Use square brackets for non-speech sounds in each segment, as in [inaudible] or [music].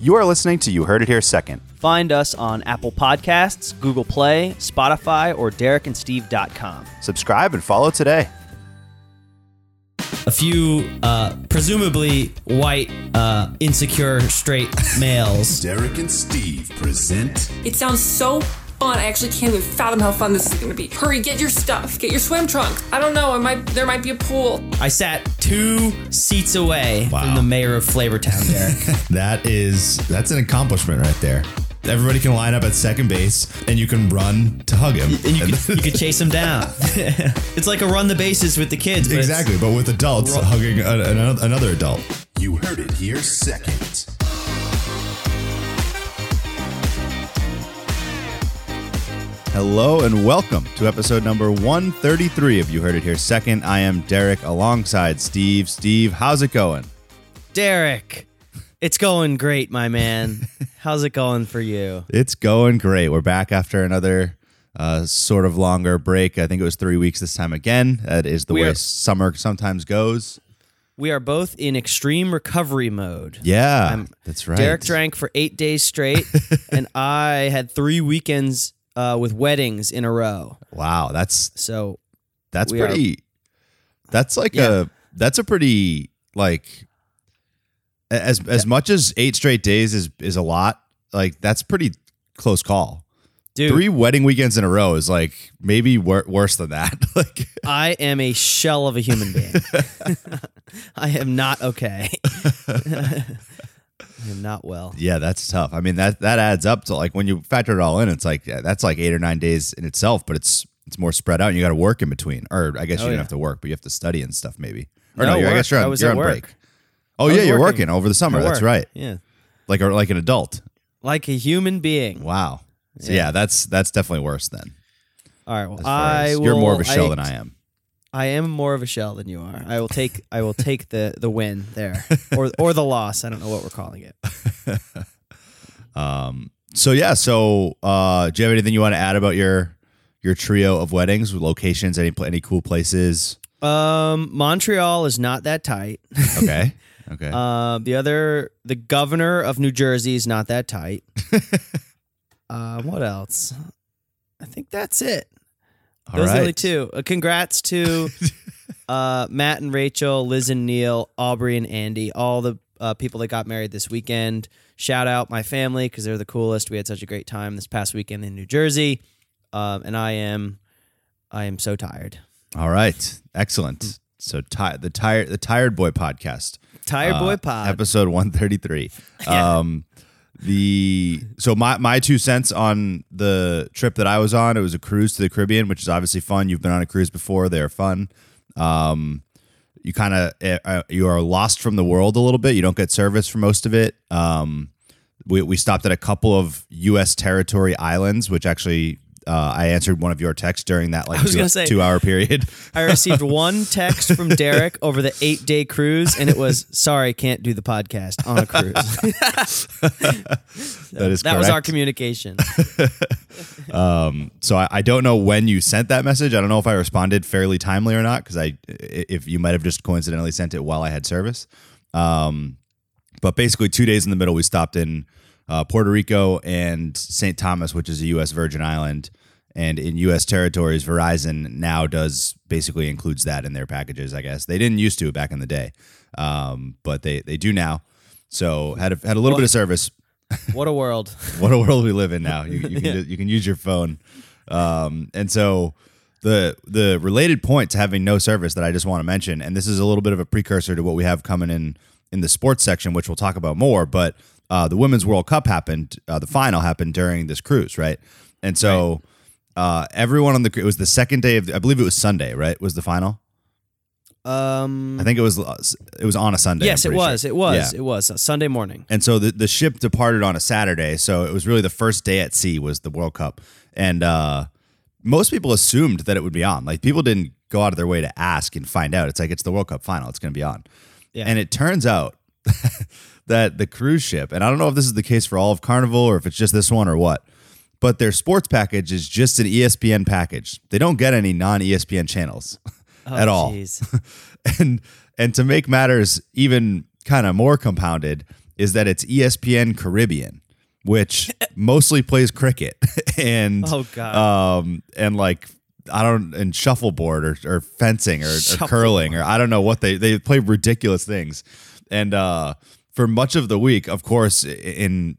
You are listening to You Heard It Here Second. Find us on Apple Podcasts, Google Play, Spotify, or DerekandSteve.com. Subscribe and follow today. a few uh, presumably white, uh, insecure, straight males. [laughs] Derek and Steve present It sounds so fun. I actually can't even fathom how fun this is going to be. Hurry, get your stuff. Get your swim trunks. I don't know. I might. There might be a pool. I sat two seats away Wow. from the mayor of Flavortown, Derek. [laughs] That is that's an accomplishment right there. Everybody can line up at second base, and you can run to hug him. and you could, you could [laughs] chase him down. [laughs] it's like a run the bases with the kids. But exactly, but with adults hugging a, another, another adult. You Heard It Here Second. Hello and welcome to episode number 133 of You Heard It Here Second. I am Derek alongside Steve. Steve, how's it going? Derek, it's going great, my man. [laughs] How's it going for you? It's going great. We're back after another uh, sort of longer break. I think it was three weeks this time again. That is the We way are- summer sometimes goes. We are both in extreme recovery mode. Yeah, I'm- that's right. Derek drank for eight days straight, [laughs] and I had three weekends uh, with weddings in a row. Wow, that's So that's We are- pretty. That's like Yeah. a that's a pretty like as as much as eight straight days is is a lot. Like that's pretty close call. dude, Three wedding weekends in a row is like maybe wor- worse than that. [laughs] like I am a shell of a human being. [laughs] [laughs] I am not okay. Am not well. yeah, that's tough. I mean that that adds up to like when you factor it all in, it's like yeah, that's like eight or nine days in itself. But it's it's more spread out. and You got to work in between, or I guess you Oh, don't yeah. have to work, but you have to study and stuff maybe. Or No, no, you're, I guess you're on, you're on break. Oh yeah, you're working. working over the summer. That's right. Yeah. Like or like an adult. Like a human being. Wow. So yeah, that's that's definitely worse then. All right. Well, I will, you're more of a shell I, than I am. I am more of a shell than you are. I will take I will take the the win there or or the loss. I don't know what we're calling it. [laughs] um. So yeah, so uh, do you have anything you want to add about your your trio of weddings, locations, any any cool places? Um, Montreal is not that tight. Okay, [laughs] okay. Uh, the other, the governor of New Jersey is not that tight. [laughs] uh, what else? I think that's it. All Those are the only two. Uh, congrats to [laughs] uh, Matt and Rachel, Liz and Neil, Aubrey and Andy, all the uh, people that got married this weekend. Shout out my family because they're the coolest. We had such a great time this past weekend in New Jersey, um, and I am, I am so tired. All right, excellent. So ti- the tired the tired boy podcast, Tired uh, boy pod. episode one thirty three. [laughs] Um, the so my my two cents on the trip that I was on. It was a cruise to the Caribbean, which is obviously fun. You've been on a cruise before; they're fun. Um, you kind of uh, you are lost from the world a little bit. You don't get service for most of it. Um, we we stopped at a couple of U.S. territory islands, which actually. Uh, I answered one of your texts during that like two, say, two, hour period. [laughs] I received one text from Derek over the eight day cruise, and it was, "Sorry, can't do the podcast on a cruise." [laughs] [laughs] that is that was our correct. communication. So I, I don't know when you sent that message. I don't know if I responded fairly timely or not because I if you might have just coincidentally sent it while I had service. Um, but basically, two days in the middle, we stopped in uh, Puerto Rico and St. Thomas, which is a U.S. Virgin Island. And in U.S. territories, Verizon now does basically includes that in their packages. I guess they didn't used to back in the day, um, but they they do now. So had a, had a little bit of service [laughs] What a world! [laughs] what a world we live in now. You, you can ju- you can use your phone, um, and so the the related point to having no service that I just want to mention, and this is a little bit of a precursor to what we have coming in in the sports section, which we'll talk about more. But uh, the Women's World Cup happened, uh, the final happened during this cruise, right? And so uh, everyone on the it was the second day of the, I believe it was Sunday, right? Was the final? Um, I think it was it was on a Sunday. yes, it was. sure. It was. Yeah. It was uh, Sunday morning. And so the, the ship departed on a Saturday. So it was really the first day at sea was the World Cup. And uh, most people assumed that it would be on. Like people didn't go out of their way to ask and find out. It's like it's the World Cup final. It's going to be on. Yeah. And it turns out [laughs] that the cruise ship, and I don't know if this is the case for all of Carnival or if it's just this one or what, but their sports package is just an ESPN package. They don't get any non ESPN channels at all jeez. [laughs] and and to make matters even kind of more compounded, is that it's ESPN Caribbean, which [laughs] mostly plays cricket [laughs] and Oh, God. um and like I don't and shuffleboard or, or fencing or, or curling or I don't know what they they play ridiculous things, and uh, for much of the week, of course, in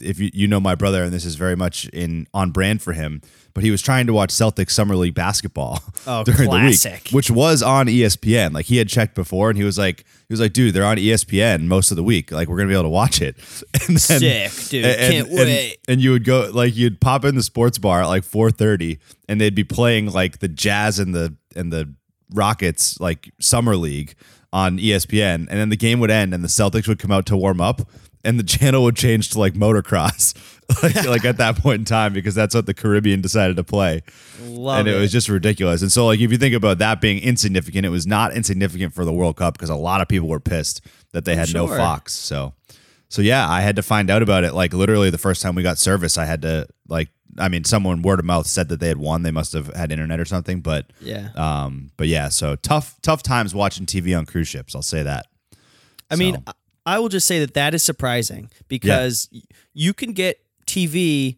if you you know my brother and this is very much in on brand for him, but he was trying to watch Celtics summer league basketball [laughs] Oh, during the week, which was on ESPN. Like he had checked before, and he was like he was like, dude, they're on ESPN most of the week. Like we're gonna be able to watch it. [laughs] And then, Sick, dude. Can't and- wait. and you would go like you'd pop in the sports bar at like 4:30 and they'd be playing like the Jazz and the and the Rockets like summer league on ESPN and then the game would end and the Celtics would come out to warm up and the channel would change to like motocross [laughs] like, like at that point in time because that's what the Caribbean decided to play Love and it, it. was just ridiculous and so like if you think about that being insignificant it was not insignificant for the World Cup because a lot of people were pissed that they had no Fox so so yeah, I had to find out about it. Like literally the first time we got service, I had to like. I mean, someone word of mouth said that they had won. They must have had internet or something. But Yeah. um, but yeah. So tough, tough times watching TV on cruise ships. I'll say that. I mean, So- I- I will just say that that is surprising because y you can get TV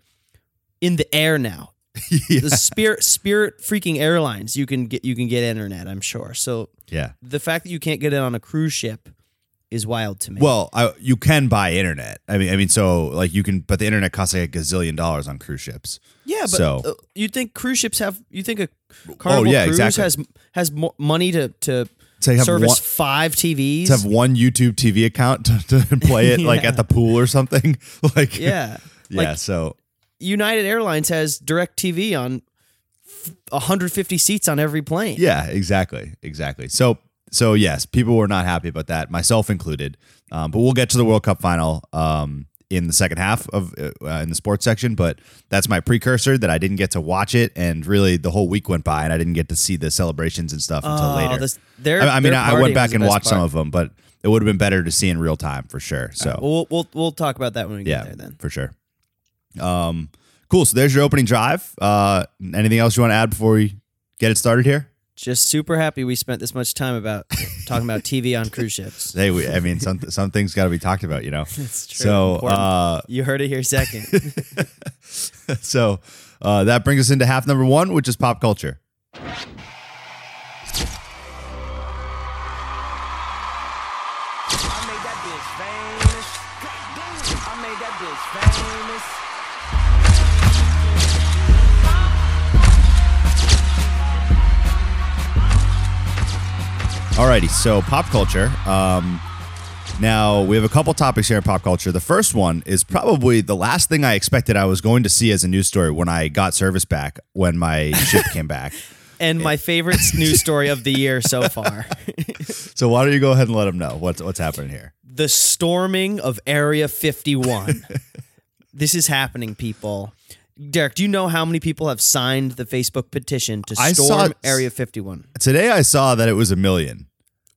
in the air now. [laughs] The Spirit Spirit freaking airlines, you can get you can get internet. I'm sure. So Yeah. the fact that you can't get it on a cruise ship is wild to me. Well, I, you can buy internet. I mean, I mean, so like you can, but the internet costs like a gazillion dollars on cruise ships. yeah, but so- uh, you think cruise ships have? You think a Carnival yeah, cruise exactly. has has mo- money to to To have service one- five TVs? To have one YouTube TV account [laughs] to, to play it [laughs] like at the pool or something. [laughs] like yeah, yeah. Like, so United Airlines has DirecTV on f- 150 seats on every plane. Yeah, exactly, exactly. So, so yes, people were not happy about that, myself included. Um, but we'll get to the World Cup final um, in the second half of uh, in the sports section. But that's my precursor that I didn't get to watch it, and really the whole week went by, and I didn't get to see the celebrations and stuff until Oh, later. this- their- I, I mean, I, went back and watched some of them, but it would have been better to see in real time for sure. So, We'll, we'll we'll talk about that when we yeah, get there. Then for sure. Um, cool. So there's your opening drive. Uh, anything else you want to add before we get it started here? Just super happy we spent this much time about [laughs] talking about TV on cruise ships. Hey, we, I mean, some some things got to be talked about, you know. [laughs] It's true. So, uh, you heard it here second. [laughs] so uh, that brings us into half number one, which is pop culture. Alrighty, so pop culture. Um, now we have a couple topics here in pop culture. The first one is probably the last thing I expected I was going to see as a news story when I got service back when my ship came back. [laughs] and my favorite [laughs] news story of the year so far: [laughs] So why don't you go ahead and let them know what's what's happening here? the storming of Area 51. this is happening, people. Derek, do you know how many people have signed the Facebook petition to storm Area 51? Today I saw that it was a million.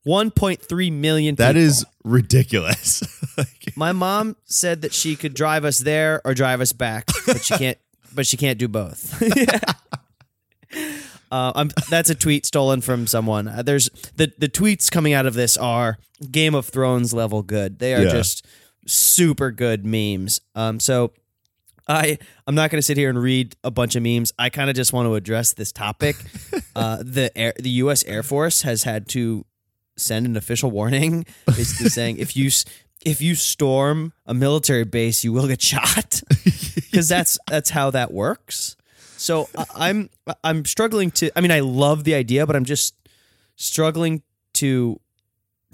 1.3 million people. That is ridiculous. [laughs] Like, My mom said that she could drive us there or drive us back, but she can't. but she can't do both. [laughs] [laughs] uh, I'm, that's a tweet stolen from someone. Uh, there's the the tweets coming out of this are Game of Thrones level good. They are Yeah. just super good memes. Um, so I I'm not going to sit here and read a bunch of memes. I kind of just want to address this topic. uh, the air, the U.S. Air Force has had to send an official warning, basically saying if you if you storm a military base, you will get shot, [laughs] because that's that's how that works. So I, I'm I'm struggling to. I mean, I love the idea, but I'm just struggling to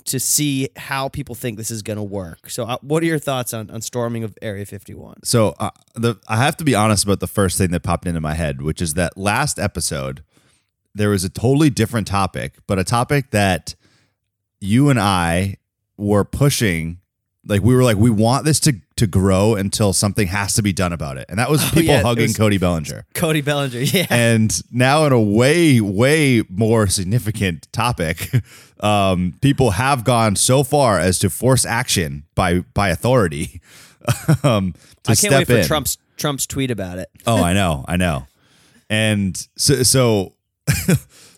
to see how people think this is going to work. So, uh, what are your thoughts on, on storming of Area 51? So uh, the I have to be honest about the first thing that popped into my head, which is that last episode there was a totally different topic, but a topic that you and I were pushing. Like we were like, we want this to to grow until something has to be done about it, and that was people Oh, yeah, hugging was- Cody Bellinger. Cody Bellinger, [laughs] yeah. And now, in a way, way more significant topic, [laughs] um, people have gone so far as to force action by by authority [laughs] um, to I can't step wait for in. Trump's Trump's tweet about it. Oh, I know, I know. And so, so,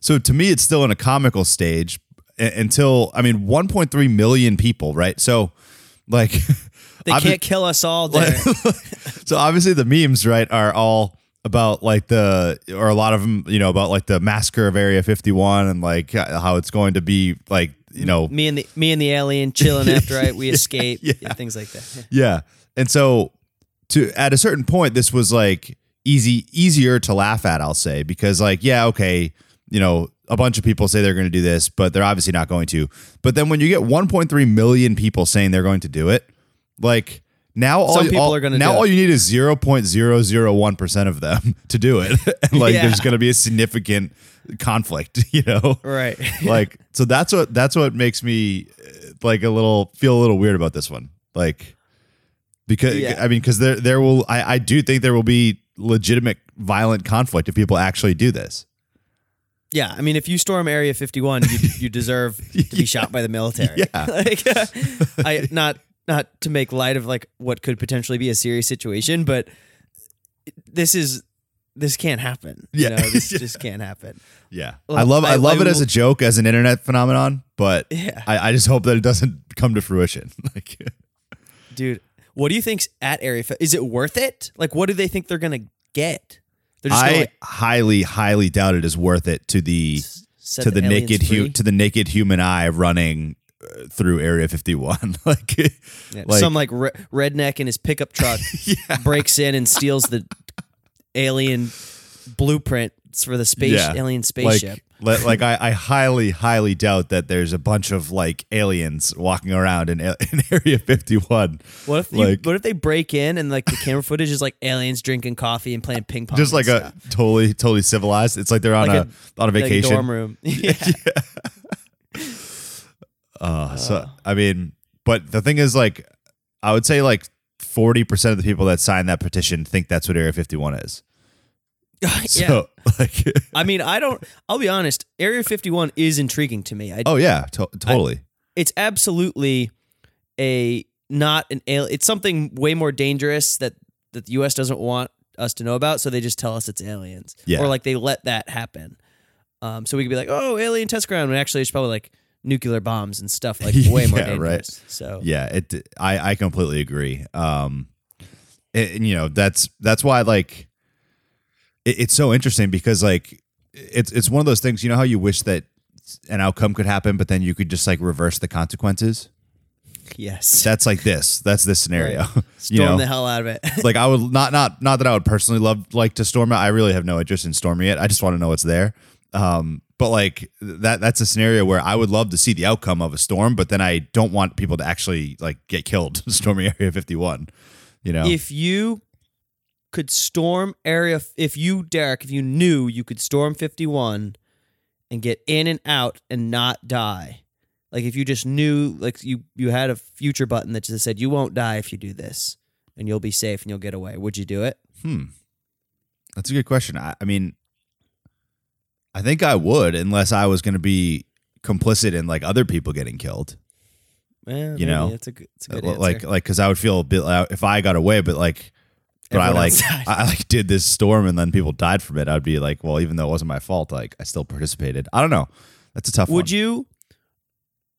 so to me, it's still in a comical stage until I mean, 1.3 million people, right? So, like, They can't kill us all, Derek. [laughs] so obviously the memes right are all about like the or a lot of them you know about like the massacre of area 51 and like how it's going to be like you know me and the me and the alien chilling [laughs] after I we escape, Yeah. yeah, things like that. [laughs] yeah and so to at a certain point this was like easy easier to laugh at i'll say because like yeah okay you know a bunch of people say they're going to do this but they're obviously not going to but then when you get 1.3 million people saying they're going to do it like now all, Some people all- are gonna now do it. all you need is 0.001% of them [laughs] to do it [laughs] and like Yeah. there's going to be a significant conflict [laughs] you know Right. like so that's what that's what makes me uh, like a little feel a little weird about this one like because Yeah. i mean because there there will I, I do think there will be legitimate violent conflict if people actually do this Yeah, I mean, if you storm Area 51, you, you deserve [laughs] to be shot by the military. Yeah. [laughs] like, [laughs] I not not to make light of like what could potentially be a serious situation, but this is this can't happen. Yeah. you know, this just can't happen. yeah i love i, I- love I it as a joke as an internet phenomenon but Yeah. I, I just hope that it doesn't come to fruition like Dude, what do you think's at Area? Is it worth it? Like, what do they think they're gonna get? They're just i like highly highly doubt it is worth it to the to the, aliens naked hu- to the naked human eye running uh, through area 51 [laughs] like Yeah, like- some like re- redneck in his pickup truck [laughs] breaks in and steals the [laughs] alien blueprints for the space alien spaceship. Like, li- like I, I highly, highly doubt that there's a bunch of like aliens walking around in, [laughs] in Area 51. what if you, what if they break in and like the camera footage is like aliens drinking coffee and playing ping pong? Just like a stuff? totally, totally civilized. It's like they're on Like a, a- on a Like a vacation. dorm room. [laughs] yeah. Uh, so I mean, but the thing is, like, I would say like 40% of the people that signed that petition think that's what Area 51 is. [laughs] yeah. So, [laughs] like, I mean, I don't. I'll be honest. Area 51 is intriguing to me. I, oh yeah, to- totally. it's absolutely a not an alien. It's something way more dangerous that that the U.S. doesn't want us to know about, so they just tell us it's aliens, Yeah. or like they let that happen. Um, so we could be like, oh, alien test ground, and actually it's probably like nuclear bombs and stuff like [laughs] way more Yeah, right. dangerous. So yeah it i i completely agree um and, and, you know that's that's why like it, it's so interesting because like it's it's one of those things you know how you wish that an outcome could happen but then you could just like reverse the consequences? Yes, that's like this. That's this scenario. [laughs] You storm know? the hell out of it. [laughs] like i would not not not that i would personally love like to storm it. I really have no interest in storming it. I just want to know what's there. Um but like that that's a scenario where i would love to see the outcome of a storm but then i don't want people to actually like get killed [laughs] storming area 51 you know? If you could storm area, if you Derek, if you knew you could storm 51 and get in and out and not die. Like if you just knew, like you you had a future button that just said you won't die if you do this, and you'll be safe and you'll get away. Would you do it? Hmm. That's a good question. I, I mean, I think I would, unless I was going to be complicit in like other people getting killed. Eh, You know, it's a good, it's a good Uh, like, answer. like, because I would feel a bit like if I got away, but like, but I like, else died. I like did this storm and then people died from it. I'd be like, well, even though it wasn't my fault, like I still participated. I don't know. That's a tough one. Would you?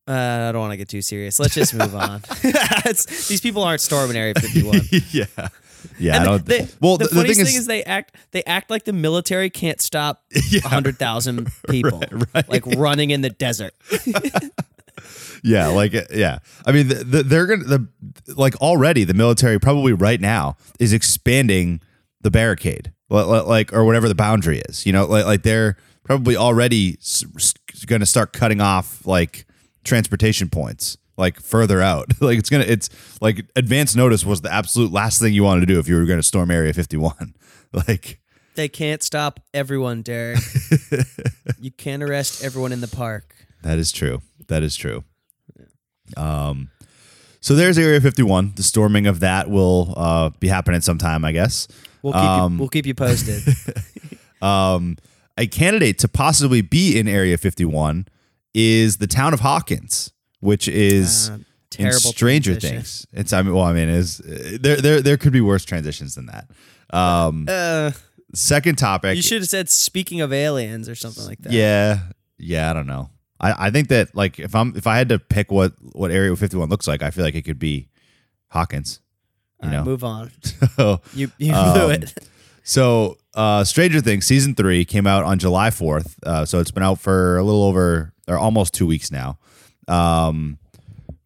Uh, I don't want to get too serious. Let's just move on. [laughs] It's- these people aren't storming Area 51. [laughs] yeah. Yeah. I don't. they- well, the, the, the thing thing is, is, they act they act like the military can't stop [laughs] Yeah. a hundred thousand people right. like running in the desert. Yeah, like yeah. I mean, the, the, they're gonna the like already the military probably right now is expanding the barricade, Li- li- like or whatever the boundary is. You know, like like they're probably already going to start cutting off like transportation points like further out. [laughs] like it's gonna it's like advance notice was the absolute last thing you wanted to do if you were going to storm Area Fifty One. [laughs] like They can't stop everyone, Derek. [laughs] you can't arrest everyone in the park. That is true. That is true. Um, so there's Area 51. The storming of that will uh, be happening sometime, I guess. We'll keep Um, you, we'll keep you posted. [laughs] Um, a candidate to possibly be in Area 51 is the town of Hawkins, which is Uh, in terrible Stranger transition. Things. It's I mean, well, I mean, is there there there could be worse transitions than that. Um, uh, second topic. you should have said speaking of aliens or something like that. Yeah, yeah, I don't know. I, I think that like if I'm if I had to pick what what Area 51 looks like, I feel like it could be Hawkins. You All right, know, move on. [laughs] So, You you Um, blew it. so uh, Stranger Things season three came out on July fourth. Uh, so it's been out for a little over or almost two weeks now. Um,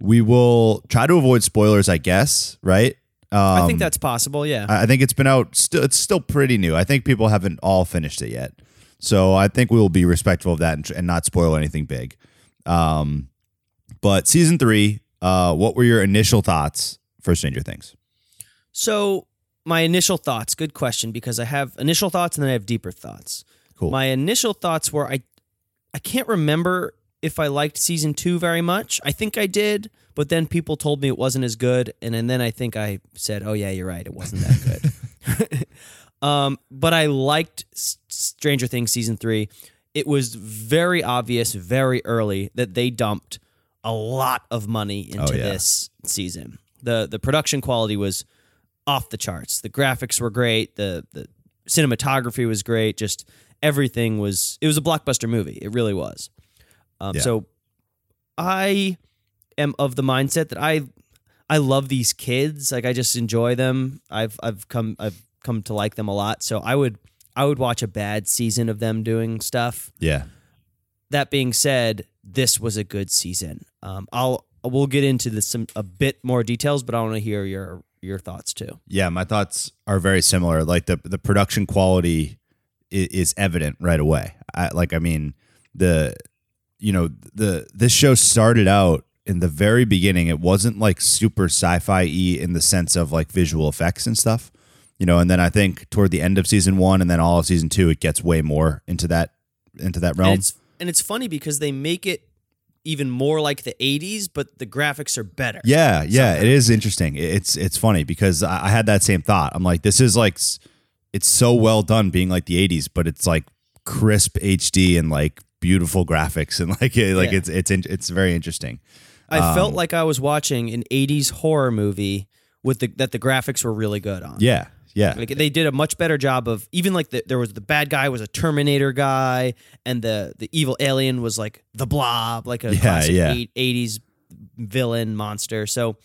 we will try to avoid spoilers, I guess. Right? Um, I think that's possible. Yeah. I I think it's been out. Still, it's still pretty new. I think people haven't all finished it yet. So I think we will be respectful of that and, and not spoil anything big. Um, but season three, uh, what were your initial thoughts for Stranger Things? So my initial thoughts, good question, because I have initial thoughts and then I have deeper thoughts. Cool. My initial thoughts were I I can't remember if I liked season two very much. I think I did, but then people told me it wasn't as good, and, and then I think I said, "Oh yeah, you're right, it wasn't that good." [laughs] [laughs] um, but I liked Stranger Things season three. It was very obvious, very early that they dumped a lot of money into Oh, yeah. this season. the The production quality was off the charts. The graphics were great. The the cinematography was great. Just everything was. It was a blockbuster movie. It really was. Um, Yeah. So I am of the mindset that I I love these kids. Like I just enjoy them. I've I've come I've come to like them a lot. So I would I would watch a bad season of them doing stuff. Yeah. That being said, this was a good season. Um, I'll we'll get into this some a bit more details, but I want to hear your your thoughts too. Yeah, my thoughts are very similar. Like the the production quality is, is evident right away. I, like I mean the you know the this show started out in the very beginning. It wasn't like super sci-fi y in the sense of like visual effects and stuff. You know, and then I think toward the end of season one and then all of season two, it gets way more into that into that realm. And it's and it's funny because they make it even more like the 80s, but the graphics are better. Yeah, yeah, it is interesting. It's it's funny because I had that same thought. I'm like, this is like, it's so well done, being like the '80s, but it's like crisp HD and like beautiful graphics and [laughs] like it, like Yeah. it's it's in- it's very interesting. I Um, felt like I was watching an 80s horror movie with the that the graphics were really good on. Yeah, yeah, Like they did a much better job of even like the, there was the bad guy was a Terminator guy and the the evil alien was like the blob like a Yeah, classic yeah. 80s villain monster. So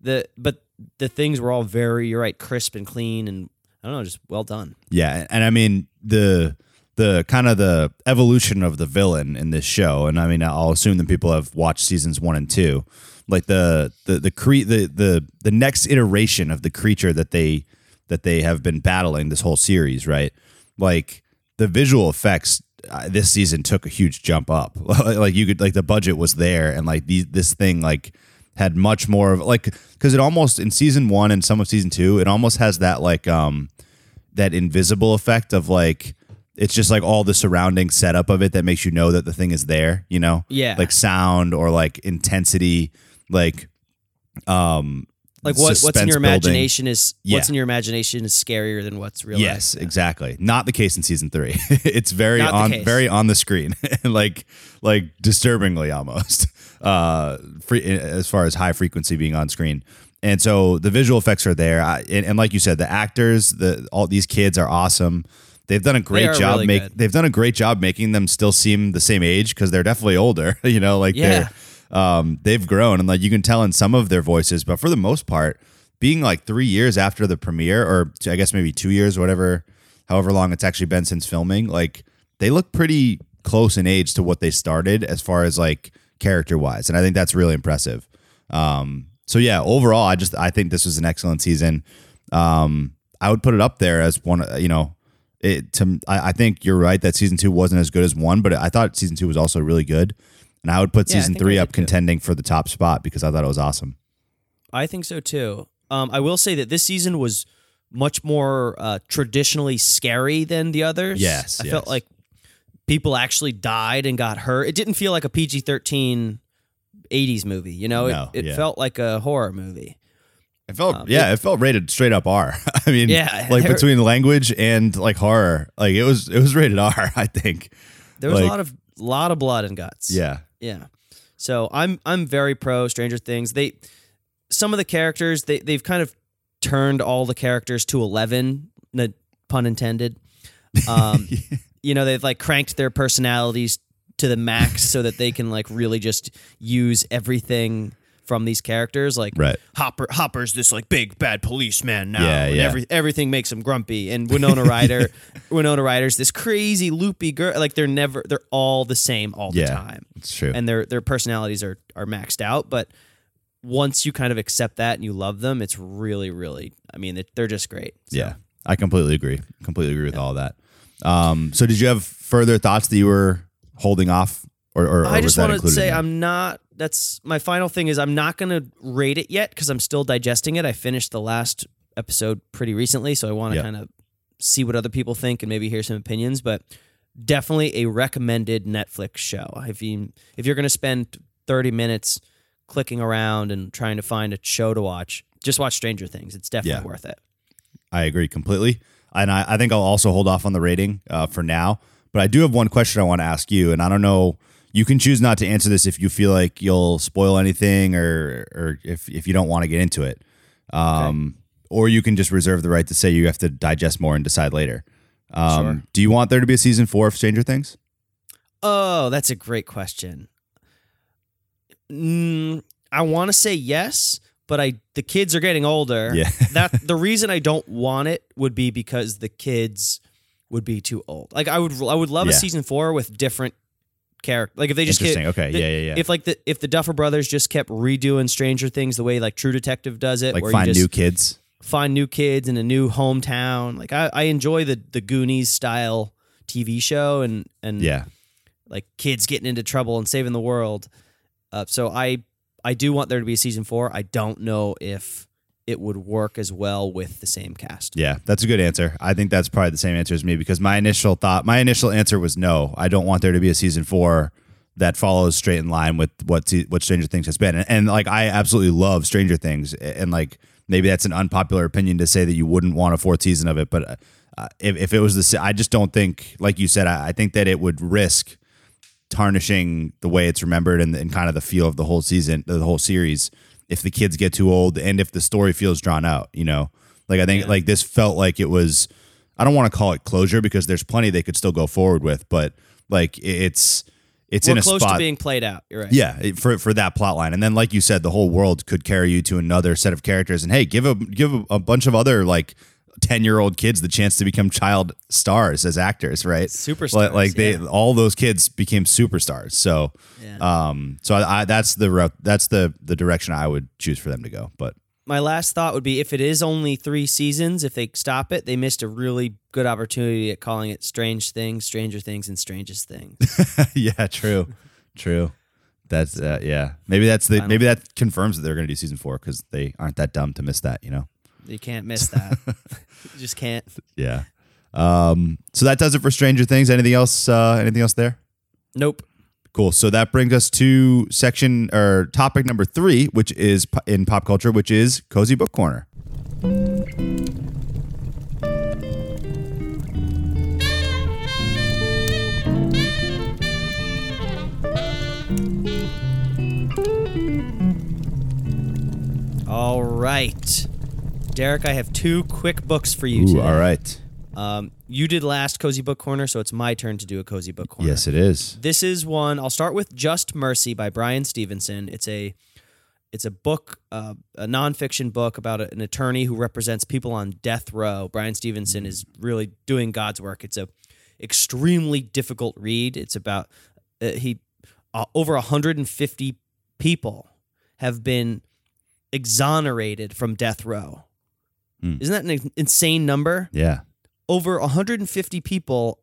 the but the things were all very you're right crisp and clean and I don't know just well done. yeah. And I mean the the kind of the evolution of the villain in this show, and I mean I'll assume that people have watched seasons one and two. Like the the the cre- the the the next iteration of the creature that they that they have been battling this whole series, right? Like the visual effects uh, this season took a huge jump up. [laughs] like you could like the budget was there, and like the, this thing like had much more of like because it almost in season one and some of season two, it almost has that like um that invisible effect of like it's just like all the surrounding setup of it that makes you know that the thing is there. You know, Yeah. like sound or like intensity, like um Like what, what's in your building. imagination is what's Yeah. in your imagination is scarier than what's real. Yes, exactly. Not the case in season three. [laughs] it's very Not on very on the screen, [laughs] like like disturbingly almost. [laughs] Uh, free, as far as high frequency being on screen, and so the visual effects are there. I, and, and like you said, the actors, the all these kids are awesome. They've done a great job. really make good. they've done a great job making them still seem the same age because they're definitely older. You know, like Yeah. they're um, they've grown and like you can tell in some of their voices, but for the most part, being like three years after the premiere, or I guess maybe two years, whatever, however long it's actually been since filming, like they look pretty close in age to what they started as far as like character wise, and I think that's really impressive. Um, so yeah, overall, I just I think this was an excellent season. Um, I would put it up there as one. You know, it to I, I think you're right that season two wasn't as good as one, but I thought season two was also really good. And I would put Yeah, season three up too. contending for the top spot because I thought it was awesome. I think so too. Um, I will say that this season was much more uh, traditionally scary than the others. Yes, I yes. felt like people actually died and got hurt. It didn't feel like a PG 13 80s movie, you know? No, it it yeah. felt like a horror movie. It felt Um, yeah, it, felt rated straight up R. [laughs] I mean, Yeah, like between language and like horror, like it was it was rated [laughs] R. I think. There was Like- a lot of lot of blood and guts. Yeah, Yeah. So I'm I'm very pro Stranger Things. They some of the characters they they've kind of turned all the characters to eleven, no pun intended. Um, [laughs] you know they've like cranked their personalities to the max so that they can like really just use everything from these characters. Like Right. Hopper, Hopper's this like big bad policeman now. Yeah, and yeah. Every, everything makes him grumpy. And Winona Ryder, [laughs] Winona Ryder's this crazy loopy girl. Like they're never, they're all the same all the time. it's true. And their their personalities are are maxed out. But once you kind of accept that and you love them, it's really, really. I mean, they- they're just great. So, Yeah, I completely agree. Completely agree with all that. Um, so did you have further thoughts that you were holding off, or, or, or I just that want to say? I'm not. That's my final thing is I'm not going to rate it yet because I'm still digesting it. I finished the last episode pretty recently, so I want to Yeah. kind of see what other people think and maybe hear some opinions. But definitely a recommended Netflix show. If you if you're going to spend 30 minutes clicking around and trying to find a show to watch, just watch Stranger Things. It's definitely Yeah. worth it. I agree completely, and I, I think I'll also hold off on the rating uh, for now. But I do have one question I want to ask you, and I don't know. You can choose not to answer this if you feel like you'll spoil anything, or or if if you don't want to get into it, um, or you can just reserve the right to say you have to digest more and decide later. Um, Sure. Do you want there to be a season four of Stranger Things? Oh, that's a great question. Mm, I want to say yes, but I the kids are getting older. Yeah. [laughs] that the [laughs] reason I don't want it would be because the kids would be too old. Like I would I would love a season 4 with different character. Like if they just Interesting. kept- Okay. the- Yeah, yeah, yeah. If like the if the Duffer Brothers just kept redoing Stranger Things the way like True Detective does it, Like where find you just new kids. find new kids in a new hometown. Like I, I enjoy the the Goonies style TV show and and Yeah. like kids getting into trouble and saving the world. Uh, so I I do want there to be a season four. I don't know if it would work as well with the same cast. Yeah, that's a good answer. I think that's probably the same answer as me because my initial thought, my initial answer was no. I don't want there to be a season four that follows straight in line with what what Stranger Things has been. And, and like I absolutely love Stranger Things, and like maybe that's an unpopular opinion to say that you wouldn't want a fourth season of it, but uh, if if it was the, I just don't think, like you said, I, I think that it would risk tarnishing the way it's remembered and, and kind of the feel of the whole season, the whole series, if the kids get too old and if the story feels drawn out, you know? Like I think like this felt like it was I don't want to call it closure because there's plenty they could still go forward with, but like it's it's We're in a close spot to being played out. You're right. yeah, for for that plot line, and then like you said, the whole world could carry you to another set of characters, and hey, give a give a, a bunch of other like ten year old kids the chance to become child stars as actors, right? Superstars, Like, like they yeah. all those kids became superstars. So, um, so I, I that's the route that's the the direction I would choose for them to go. But My last thought would be if it is only three seasons, if they stop it, they missed a really good opportunity at calling it Strange Things, Stranger Things, and Strangest Things. [laughs] yeah, true, true. That's uh, yeah. Maybe that's the maybe that confirms that they're going to do season four because they aren't that dumb to miss that. You know. You can't miss that. [laughs] you just can't. Yeah. Um, so that does it for Stranger Things. Anything else? Uh, anything else there? Nope. Cool. So that brings us to section or topic number three, which is in pop culture, which is cozy book corner. All right. Derek, I have two quick books for you Ooh, today. all right. Um, you did last Cozy Book Corner, so it's my turn to do a Cozy Book Corner. Yes, it is. This is one. I'll start with Just Mercy by Bryan Stevenson. It's a it's a book, uh, a nonfiction book about a- an attorney who represents people on death row. Bryan Stevenson is really doing God's work. It's a extremely difficult read. It's about uh, he uh, over 150 people have been exonerated from death row. Hmm. Isn't that an insane number? Yeah. over 150 people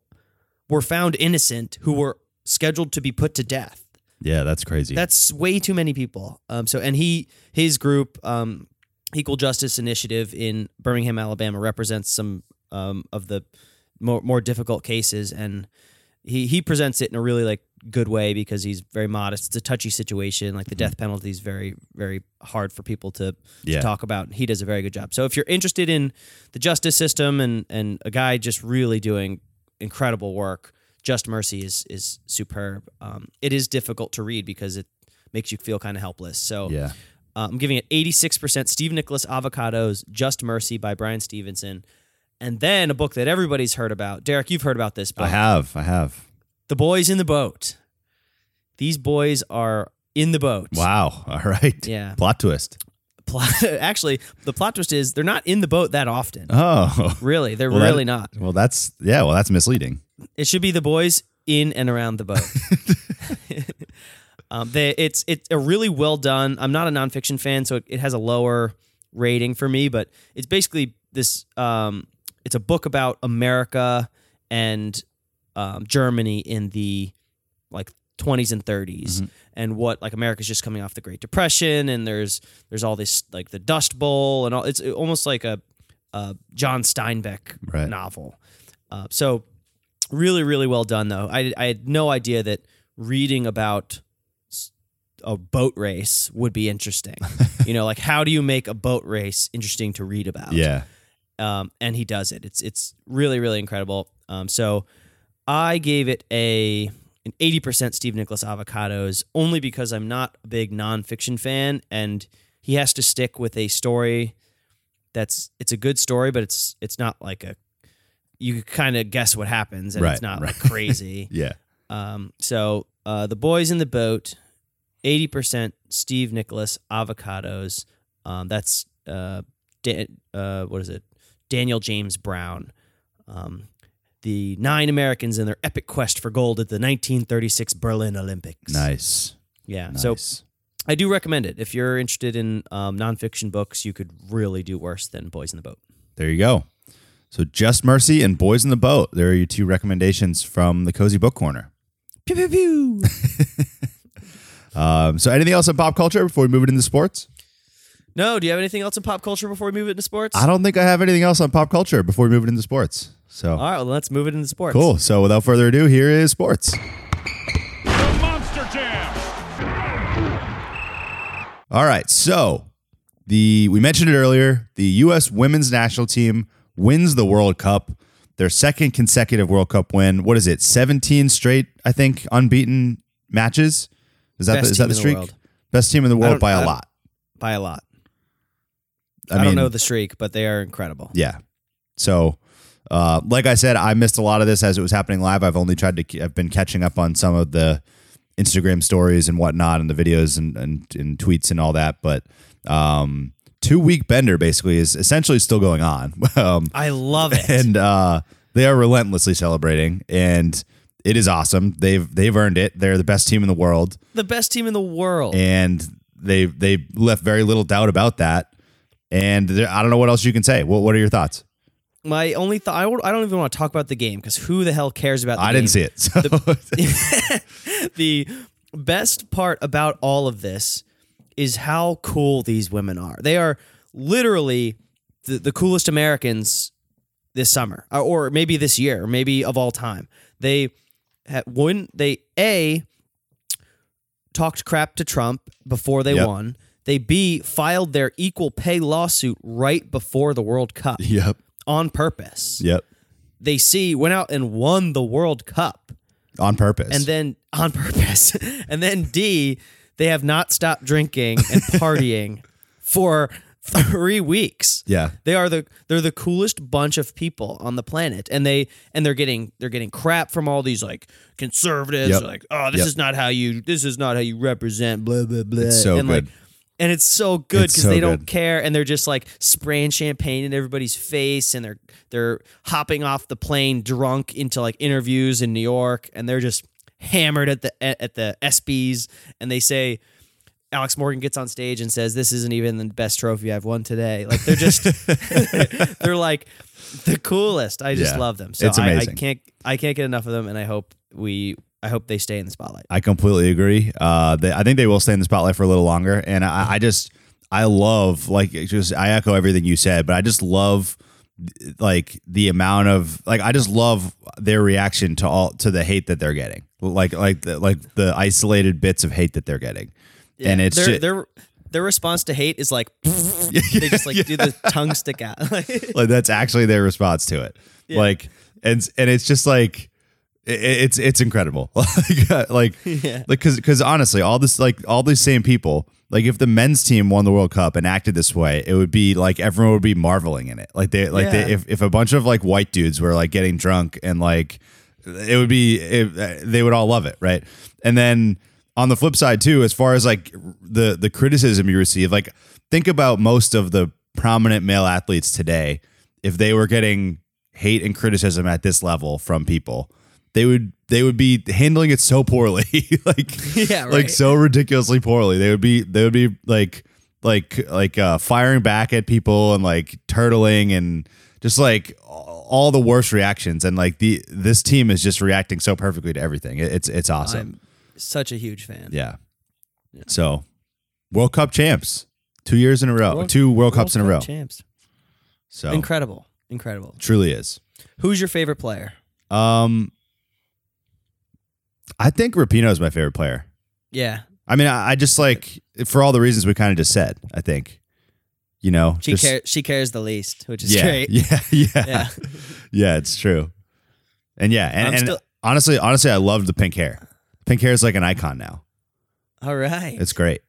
were found innocent who were scheduled to be put to death. Yeah, that's crazy. That's way too many people. Um, so, and he, his group, um, Equal Justice Initiative in Birmingham, Alabama, represents some um, of the more more difficult cases, and he he presents it in a really like good way because he's very modest. It's a touchy situation. Like the death penalty is very very hard for people to, Yeah. to talk about. He does a very good job. So if you're interested in the justice system and and a guy just really doing incredible work, Just Mercy is is superb. Um, it is difficult to read because it makes you feel kind of helpless. So yeah. uh, I'm giving it 86%. Steve Nicholas Avocados, Just Mercy by Bryan Stevenson. And then a book that everybody's heard about. Derek, you've heard about this book. I have. I have. The Boys in the Boat. These boys are in the boat. Wow. [laughs] All right. Yeah. Plot twist. Plot, [laughs] actually, the plot twist is they're not in the boat that often. Oh. Really, they're [laughs] Well, that- really not. Well, that's yeah. Well, that's misleading. It should be the boys in and around the boat. um, they, it's it's a really well done. I'm not a nonfiction fan, so it, it has a lower rating for me. But it's basically this. Um, it's a book about America and um, Germany in the like 20s and 30s, and what like America's just coming off the Great Depression, and there's there's all this like the Dust Bowl and all. It's almost like a, a John Steinbeck Right. novel. Uh, so really really well done though I, I had no idea that reading about a boat race would be interesting [laughs] you know like how do you make a boat race interesting to read about Yeah. Um, and he does it it's it's really really incredible um, so i gave it a an 80% steve nicholas avocados only because i'm not a big nonfiction fan and he has to stick with a story that's it's a good story but it's it's not like a you kind of guess what happens and Right, it's not right. like [laughs] crazy [laughs] Yeah. um, so uh, the boys in the boat, eighty percent Steve Nicholas avocados. Um, that's uh, Dan, uh, what is it? Daniel James Brown. Um, the nine Americans in their epic quest for gold at the 1936 Berlin Olympics. Nice. Yeah. Nice. So I do recommend it. If you're interested in um, nonfiction books, you could really do worse than Boys in the Boat. There you go. So Just Mercy and Boys in the Boat. There are your two recommendations from the Cozy Book Corner. Pew pew pew. [laughs] Um, so anything else in pop culture before we move it into sports? No, do you have anything else in pop culture before we move it into sports? I don't think I have anything else on pop culture before we move it into sports. So All right, well, let's move it into sports. cool. So without further ado, here is sports. The Monster Jam. All right. So the we mentioned it earlier. The U.S. women's national team wins the World Cup. Their second consecutive World Cup win. What is it? Seventeen straight, I think, unbeaten matches. Is that Best the, is that the in the streak? world. Best team in the world by a lot. By a lot. I, I, mean, don't know the streak, but they are incredible. Yeah. So, uh, like I said, I missed a lot of this as it was happening live. I've only tried to, I've been catching up on some of the Instagram stories and whatnot and the videos and, and, and tweets and all that. But um, two week bender basically is essentially still going on. [laughs] um, I love it. and uh, they are relentlessly celebrating and it is awesome. They've, they've earned it. They're the best team in the world the best team in the world. and they, they left very little doubt about that. And there- I don't know what else you can say. What, what are your thoughts? My only thought, I, don't- I don't even want to talk about the game because who the hell cares about the I game? didn't see it. So [laughs] the best part about all of this is how cool these women are. They are literally the, the coolest Americans this summer, or- or maybe this year, or maybe of all time. They won. They a talked crap to Trump before they Yep. won. They b filed their equal pay lawsuit right before the World Cup Yep. on purpose. Yep. They c went out and won the World Cup On purpose. and then on purpose. [laughs] and then D, they have not stopped drinking and partying [laughs] for three weeks. yeah. They are the they're the coolest bunch of people on the planet, and they and they're getting they're getting crap from all these like conservatives, Yep. like oh this Yep. is not how you this is not how you represent blah blah blah. It's so and good. like and it's so good because so they don't good. care and they're just like spraying champagne in everybody's face and they're they're hopping off the plane drunk into like interviews in New York and they're just hammered at the at the ESPYS and they say Alex Morgan gets on stage and says this isn't even the best trophy I've won today. Like they're just [laughs] [laughs] they're like the coolest. I just Yeah. love them. So It's I, I can't I can't get enough of them and I hope we I hope they stay in the spotlight. I completely agree. Uh, they, I think they will stay in the spotlight for a little longer. And I, I just, I love, like, just, I echo everything you said, but I just love, like, the amount of, like, I just love their reaction to all, to the hate that they're getting. Like, like, the, like the isolated bits of hate that they're getting. And it's their ju- their their response to hate is like [laughs] they just like do the [laughs] tongue stick out. [laughs] like that's actually their response to it. Like and and it's just like i- i- it's it's incredible. [laughs] like like [laughs] like because because honestly, all this like all these same people. Like if the men's team won the World Cup and acted this way, it would be like everyone would be marveling in it. Like they like Yeah. they, if if a bunch of like white dudes were like getting drunk and like it would be it, they would all love it, right? And then on the flip side too, as far as like the the criticism you receive, like think about most of the prominent male athletes today. If they were getting hate and criticism at this level from people, they would they would be handling it so poorly, [laughs] like [laughs] Yeah, like so ridiculously poorly. They would be they would be like like like uh, firing back at people and like turtling and just like all the worst reactions. And like the this team is just reacting so perfectly to everything. It- It's it's awesome. I'm such a huge fan. Yeah. So, World Cup champs, two years in a row, World- two World Cups in a row. Champs. So Incredible. Incredible. truly is. Who's your favorite player? Um, I think Rapinoe is my favorite player. Yeah. I mean, I, I just like for all the reasons we kind of just said. I think, you know, She just- cares she cares the least, which is yeah, great. [laughs] Yeah, yeah, Yeah. yeah. It's true. And yeah, and, and still- honestly, honestly, I love the pink hair. Pink hair is like an icon now. All right. It's great.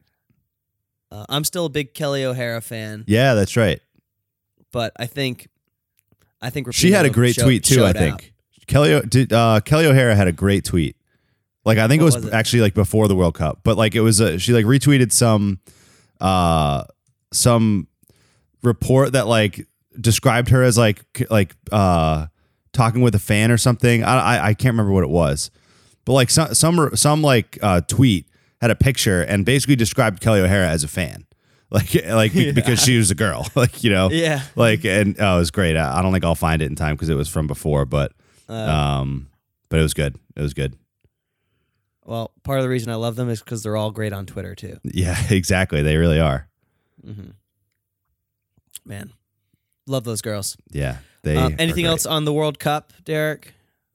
Uh, I'm still a big Kelly O'Hara fan, Yeah, that's right. but I think I think She had a great showed- tweet too. I think out. Kelly did. Uh, Kelly O'Hara had a great tweet. Like I think What it was, was it? actually like before the World Cup, but like it was. A, she like retweeted some, uh, some report that like described her as like like uh talking with a fan or something. I I, I can't remember what it was, but like some some some like uh, tweet had a picture and basically described Kelly O'Hara as a fan. [laughs] Like, like be- [laughs] because she was a girl, [laughs] like you know, Yeah. like and oh, it was great. I, I don't think I'll find it in time because it was from before, but Uh, um, but it was good. It was good. Well, part of the reason I love them is because they're all great on Twitter too. Yeah, [laughs] exactly. They really are. Man, love those girls. Yeah. They. Um, anything else on the World Cup, Derek?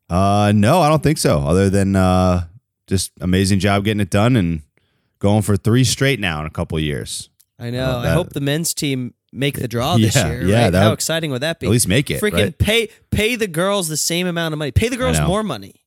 Uh, no, I don't think so. Other than uh, just amazing job getting it done and going for three straight now in a couple of years. I know. Uh, I hope the men's team make the draw this year. yeah, right? How would- exciting would that be? At least make it. Freaking right? pay pay the girls the same amount of money. Pay the girls more money. [laughs]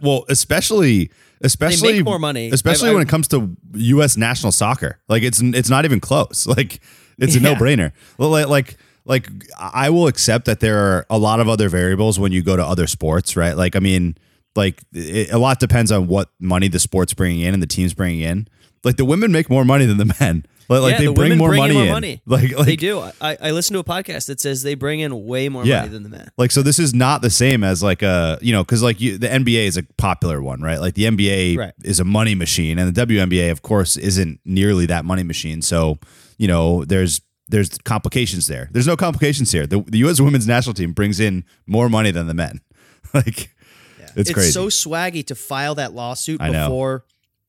Well, especially especially more money. especially I- I- when it comes to U.S. national soccer. Like it's it's not even close. [laughs] Like it's a Yeah. no brainer. Like like like I will accept that there are a lot of other variables when you go to other sports, right? Like I mean, like it, a lot depends on what money the sport's bringing in and the team's bringing in. Like the women make more money than the men. Like, like yeah, they the bring women more bring money in more money. Like, like they do. I, I listened to a podcast that says they bring in way more Yeah. money than the men. Like so, this is not the same as like a you know because like you, the NBA is a popular one, right? Like the NBA Right. is a money machine, and the WNBA, of course, isn't nearly that money machine. So you know, there's there's complications there. There's no complications here. The, the U.S. Women's National Team brings in more money than the men. [laughs] like it's, It's, crazy. so swaggy to file that lawsuit before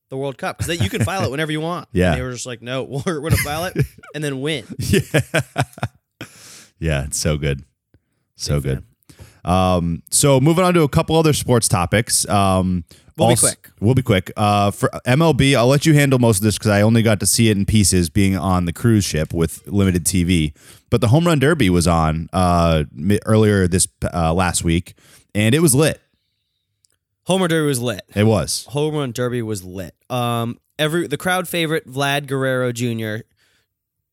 the World Cup because you can file it whenever you want. Yeah. And they were just like, no, [laughs] we're, we're gonna file it and then win. [laughs] Yeah, yeah, it's so good. So good. Um, so moving on to a couple other sports topics. Um, We'll be quick. We'll be quick. Uh, for MLB, I'll let you handle most of this because I only got to see it in pieces being on the cruise ship with limited TV. But the home run derby was on uh, earlier this uh, last week, and it was lit. Homer Derby was lit. It was. Home Run Derby was lit. Um, every the crowd favorite Vlad Guerrero Jr.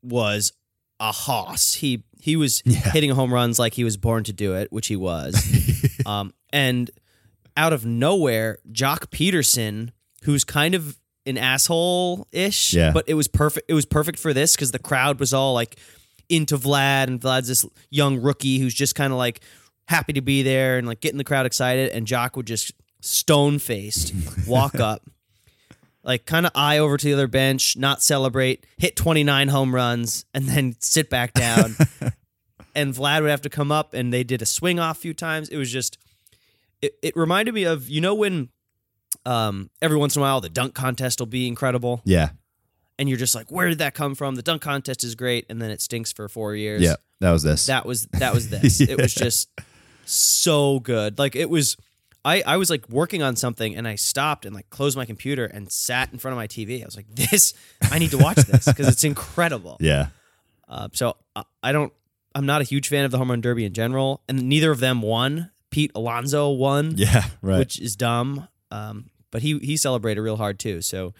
was a hoss. He he was [laughs] hitting home runs like he was born to do it, which he was. [laughs] um, and out of nowhere, Joc Pederson, who's kind of an asshole ish, Yeah. but it was perfect. It was perfect for this because the crowd was all like into Vlad, and Vlad's this young rookie who's just kind of like happy to be there and like getting the crowd excited. And Joc would just stone faced [laughs] walk up, like kind of eye over to the other bench, not celebrate, hit 29 home runs, and then sit back down. [laughs] and Vlad would have to come up, and they did a swing off a few times. It was just, it, it reminded me of, you know, when um, every once in a while the dunk contest will be incredible, Yeah. and you're just like, where did that come from? The dunk contest is great, and then it stinks for four years. Yeah. That was this. That was that was this. [laughs] It was just so good. Like it was I I was like working on something and I stopped and like closed my computer and sat in front of my TV. I was like, "This I need to watch this because it's incredible." [laughs] yeah. Uh, so I, I don't I'm not a huge fan of the home run derby in general and neither of them won. Pete Alonso won, Yeah. Right. which is dumb. Um, but he he celebrated real hard too. So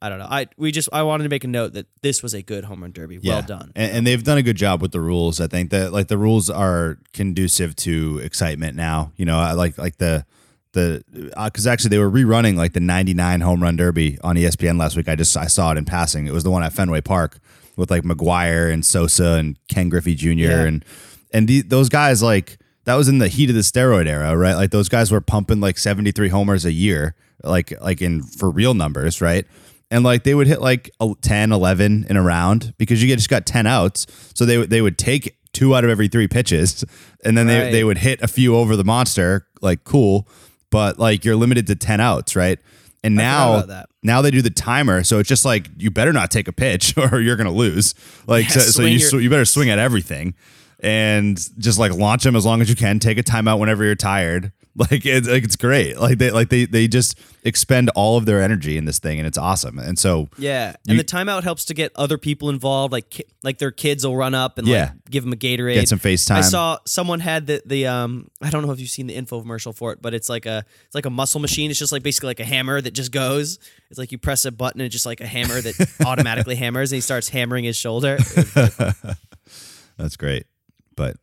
I don't know. I we just I wanted to make a note that this was a good home run derby. Well done. And, and they've done a good job with the rules. I think that like the rules are conducive to excitement now. You know, I like like the the uh, because actually they were rerunning like the 99 home run derby on ESPN last week. I just I saw it in passing. It was the one at Fenway Park with like McGwire and Sosa and Ken Griffey Jr. Yeah. and and the, those guys like that was in the heat of the steroid era, right? Like those guys were pumping like 73 homers a year, like like in for real numbers, right? And like they would hit like 10, 11 in a round because you just got 10 outs. So they would they would take two out of every three pitches and then they, they would hit a few over the monster, like cool, but like you're limited to 10 outs, right? And now now they do the timer, so it's just like you better not take a pitch [laughs] or you're gonna lose. Like Yeah, so, so you your- so you better swing at everything and just like launch them as long as you can. Take a timeout whenever you're tired. [laughs] Like it's like it's great. Like they like they they just expend all of their energy in this thing, and it's awesome. And so Yeah, You- and the timeout helps to get other people involved. Like ki- like their kids will run up and Yeah. like give them a Gatorade. Get some FaceTime. I saw someone had the the um I don't know if you've seen the infomercial for it, but it's like a it's like a muscle machine. It's just like basically like a hammer that just goes. It's like you press a button and it's just like a hammer that [laughs] automatically hammers and he starts hammering his shoulder. [laughs] That's great. But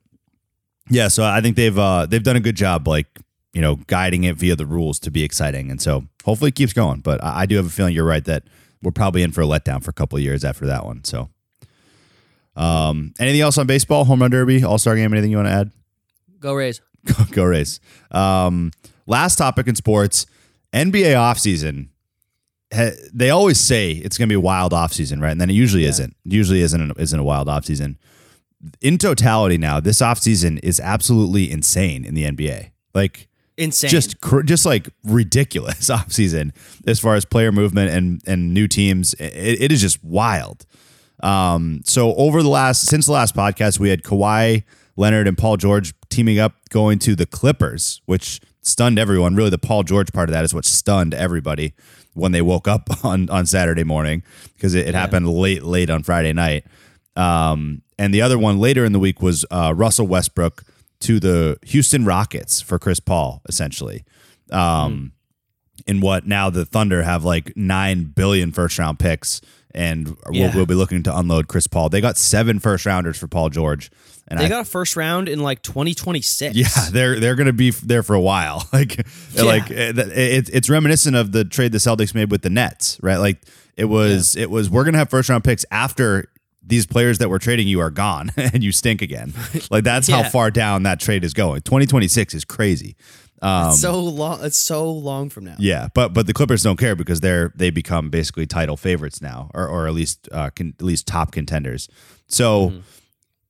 yeah, so I think they've uh they've done a good job like, you know, guiding it via the rules to be exciting. And so hopefully it keeps going. But I, I do have a feeling you're right that we're probably in for a letdown for a couple of years after that one. So um anything else on baseball, home run derby, all-star game, anything you want to add? Go Rays. [laughs] Go Rays. Um, last topic in sports, NBA offseason. ha- They always say it's going to be a wild offseason, right? And then it usually isn't. It usually isn't isn't a wild offseason. In totality now, this offseason is absolutely insane in the NBA. Like Insane. just cr- just like ridiculous [laughs] offseason as far as player movement and and new teams. It, it is just wild. Um, so over the last since the last podcast, we had Kawhi Leonard and Paul George teaming up going to the Clippers, which stunned everyone. Really, the Paul George part of that is what stunned everybody when they woke up [laughs] on on Saturday morning because it, it happened late late on Friday night. Um, and the other one later in the week was uh, Russell Westbrook to the Houston Rockets for Chris Paul, essentially. Um, in what now the Thunder have like nine billion first round picks, and we'll, we'll be looking to unload Chris Paul. They got seven first rounders for Paul George, and they I, got a first round in like 2026. yeah, they're they're going to be there for a while. [laughs] Like like it, it, it's reminiscent of the trade the Celtics made with the Nets, right? Like it was it was we're going to have first round picks after these players that we're trading you are gone [laughs] and you stink again. [laughs] Like that's how far down that trade is going. 2026 is crazy. Um, so long. It's so long from now. yeah, but but the Clippers don't care because they're they become basically title favorites now, or or at least uh, con, at least top contenders. So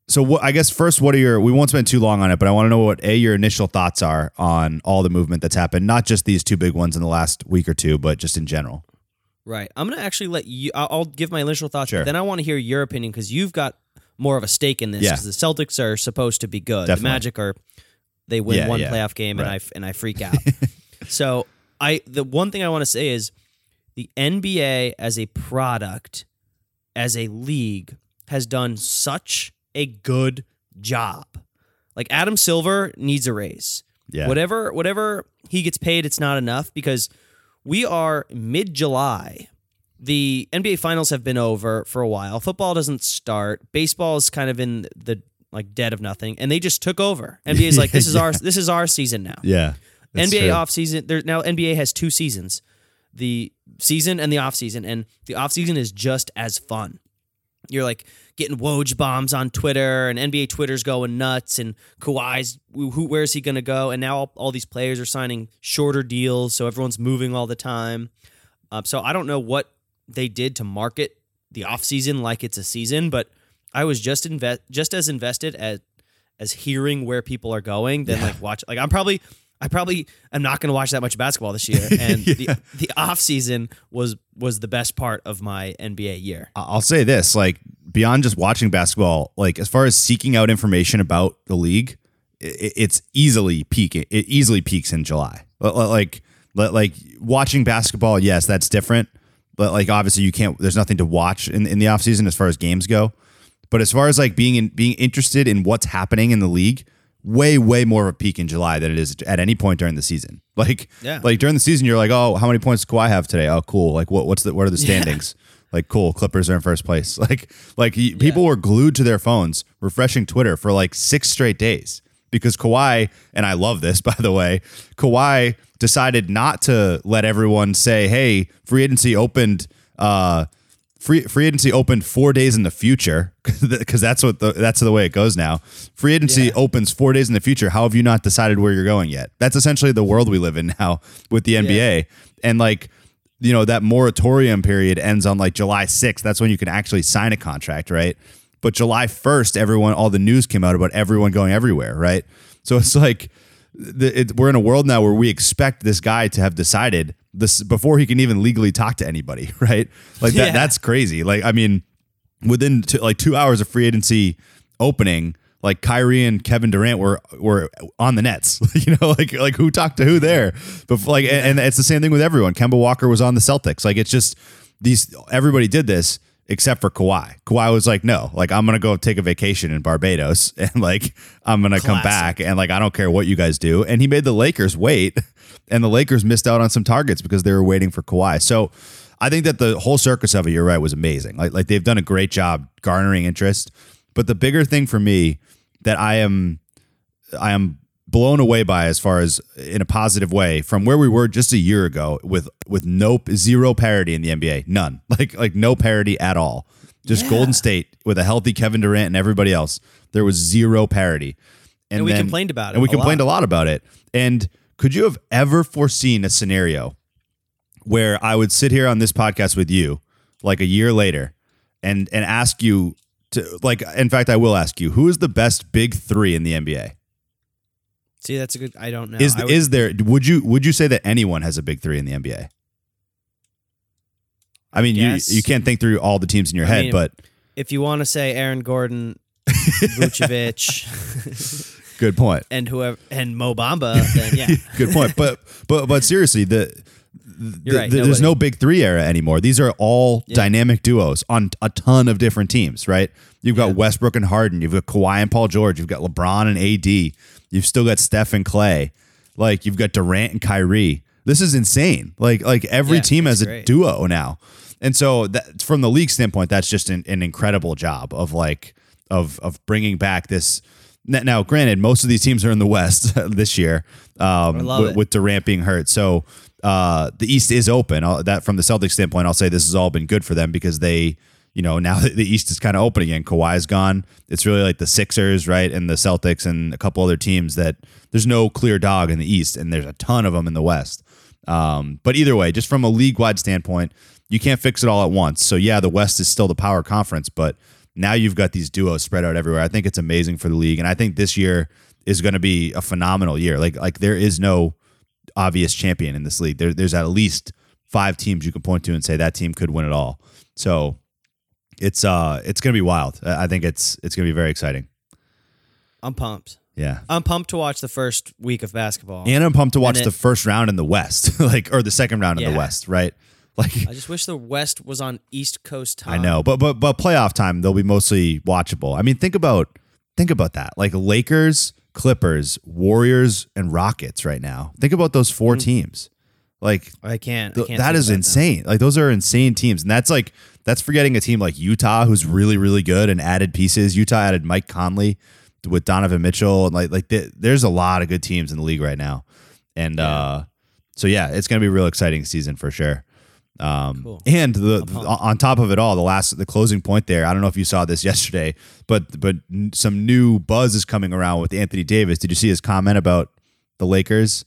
so what I guess first, what are your? We won't spend too long on it, but I want to know what a your initial thoughts are on all the movement that's happened, not just these two big ones in the last week or two, but just in general. Right. I'm gonna actually let you. I'll, give my initial thoughts, Sure. but then I want to hear your opinion because you've got more of a stake in this. Yeah. Because the Celtics are supposed to be good. Definitely. The Magic are. They win Yeah, one yeah. playoff game and I and I freak out. [laughs] so I the one thing I want to say is the NBA as a product, as a league, has done such a good job. Like Adam Silver needs a raise. Yeah. Whatever whatever he gets paid, it's not enough because we are mid July. The NBA finals have been over for a while. Football doesn't start. Baseball is kind of in the like dead of nothing, and they just took over. NBA's like this [laughs] is our this is our season now. Yeah, NBA true. off season. There now NBA has two seasons, the season and the off season, and the off season is just as fun. You're like getting Woj bombs on Twitter, and NBA Twitter's going nuts, and Kawhi's who where's he gonna go? And now all, all these players are signing shorter deals, so everyone's moving all the time. Um, so I don't know what they did to market the off season like it's a season, but I was just invest just as invested as as hearing where people are going than like watch. Like I'm probably I probably am not going to watch that much basketball this year, [laughs] and the the off season was was the best part of my NBA year. I'll say this: like beyond just watching basketball, like as far as seeking out information about the league, i- i- it's easily peak. It easily peaks in July. Li- li- Like, like watching basketball, yes, that's different. But like obviously, you can't. There's nothing to watch in in the off season as far as games go. But as far as like being in, being interested in what's happening in the league, way way more of a peak in July than it is at any point during the season. [laughs] Like Yeah. like during the season, you're like, oh, how many points do Kawhi have today? Oh, cool. Like what what's the what are the [laughs] standings? Like cool, Clippers are in first place. [laughs] Like like y- people were glued to their phones, refreshing Twitter for like six straight days because Kawhi, and I love this by the way, Kawhi decided not to let everyone say, "Hey, free agency opened." Uh, free free agency opened four days in the future [laughs] because that's what the, that's the way it goes now. Free agency opens four days in the future. How have you not decided where you're going yet? That's essentially the world we live in [laughs] now with the NBA, and like you know that moratorium period ends on like July 6th. That's when you can actually sign a contract, right? But July 1st, everyone, all the news came out about everyone going everywhere, right? So it's like the, it, we're in a world now where we expect this guy to have decided this before he can even legally talk to anybody, [laughs] right? Like that, Yeah. that's crazy. Like, I mean, within like two hours of free agency opening, like Kyrie and Kevin Durant were were on the Nets. [laughs] you know, like like who talked to who there? But like, and, and it's the same thing with everyone. Kemba Walker was on the Celtics. Like, it's just these. Everybody did this except for Kawhi. Kawhi was like, no, like I'm gonna go take a vacation in Barbados, [laughs] and like I'm gonna come back, and like I don't care what you guys do. And he made the Lakers wait, [laughs] and the Lakers missed out on some targets because they were waiting for Kawhi. So. I think that the whole circus of it, you're right, was amazing. Like, like they've done a great job garnering interest. But the bigger thing for me that I am, I am blown away by, as far as in a positive way, from where we were just a year ago, with with no zero parity in the NBA, none, [laughs] like like no parity at all. Just Golden State with a healthy Kevin Durant and everybody else, there was zero parity. And we complained about it and we a complained lot. a lot about it. And could you have ever foreseen a scenario where I would sit here on this podcast with you like a year later and and ask you to like in fact I will ask you who is the best big 3 in the NBA? See, that's a good. I don't know. is I would- is there would you would you say that anyone has a big 3 in the NBA? I mean, you you can't think through all the teams in your I head, mean, but if you want to say Aaron Gordon, Vucevic, [laughs] good and whoever and Mo Bamba, then yeah, [laughs] Good point. But but but seriously, the, the- right, the- there's no big three era anymore. These are all dynamic duos on a ton of different teams, right? You've got Westbrook and Harden. You've got Kawhi and Paul George. You've got LeBron and AD. You've still got Steph and Klay. Like you've got Durant and Kyrie. This is insane. Like like every Yeah, team has a duo now. And so that from the league standpoint, that's just an, an incredible job of like of of bringing back this. Now, granted, most of these teams are in the West [laughs] this year, um, with, it. with Durant being hurt. So uh, the East is open. I'll, that from the Celtics standpoint, I'll say this has all been good for them because they, you know, now [laughs] that the East is kind of open again. Kawhi's gone. It's really like the Sixers, right, and the Celtics and a couple other teams that there's no clear dog in the East, and there's a ton of them in the West. Um, but either way, just from a league wide standpoint, you can't fix it all at once. So yeah, the West is still the power conference, but now you've got these duos spread out everywhere. I think it's amazing for the league, and I think this year is going to be a phenomenal year. Like like there is no obvious champion in this league. There, there's at least five teams you can point to and say that team could win it all. So it's uh it's going to be wild. I think it's it's going to be very exciting. I'm pumped. Yeah. I'm pumped to watch the first week of basketball. And I'm pumped to watch it- the first round in the West, [laughs] like or the second round in the West, right? Like I just wish the West was on East Coast time. I know, but but but playoff time they'll be mostly watchable. I mean, think about think about that. Like Lakers, Clippers, Warriors, and Rockets right now. Think about those Mm. four teams. Like I can't. I can't that is about them. insane. Like those are insane teams, and that's like that's forgetting a team like Utah who's really really good and added pieces. Utah added Mike Conley with Donovan Mitchell, and like like th- there's a lot of good teams in the league right now, and uh, so yeah, it's gonna be a real exciting season for sure. Um, Cool. and the, the- on top of it all, the last the closing point there. I don't know if you saw this yesterday, but but some new buzz is coming around with Anthony Davis. Did you see his comment about the Lakers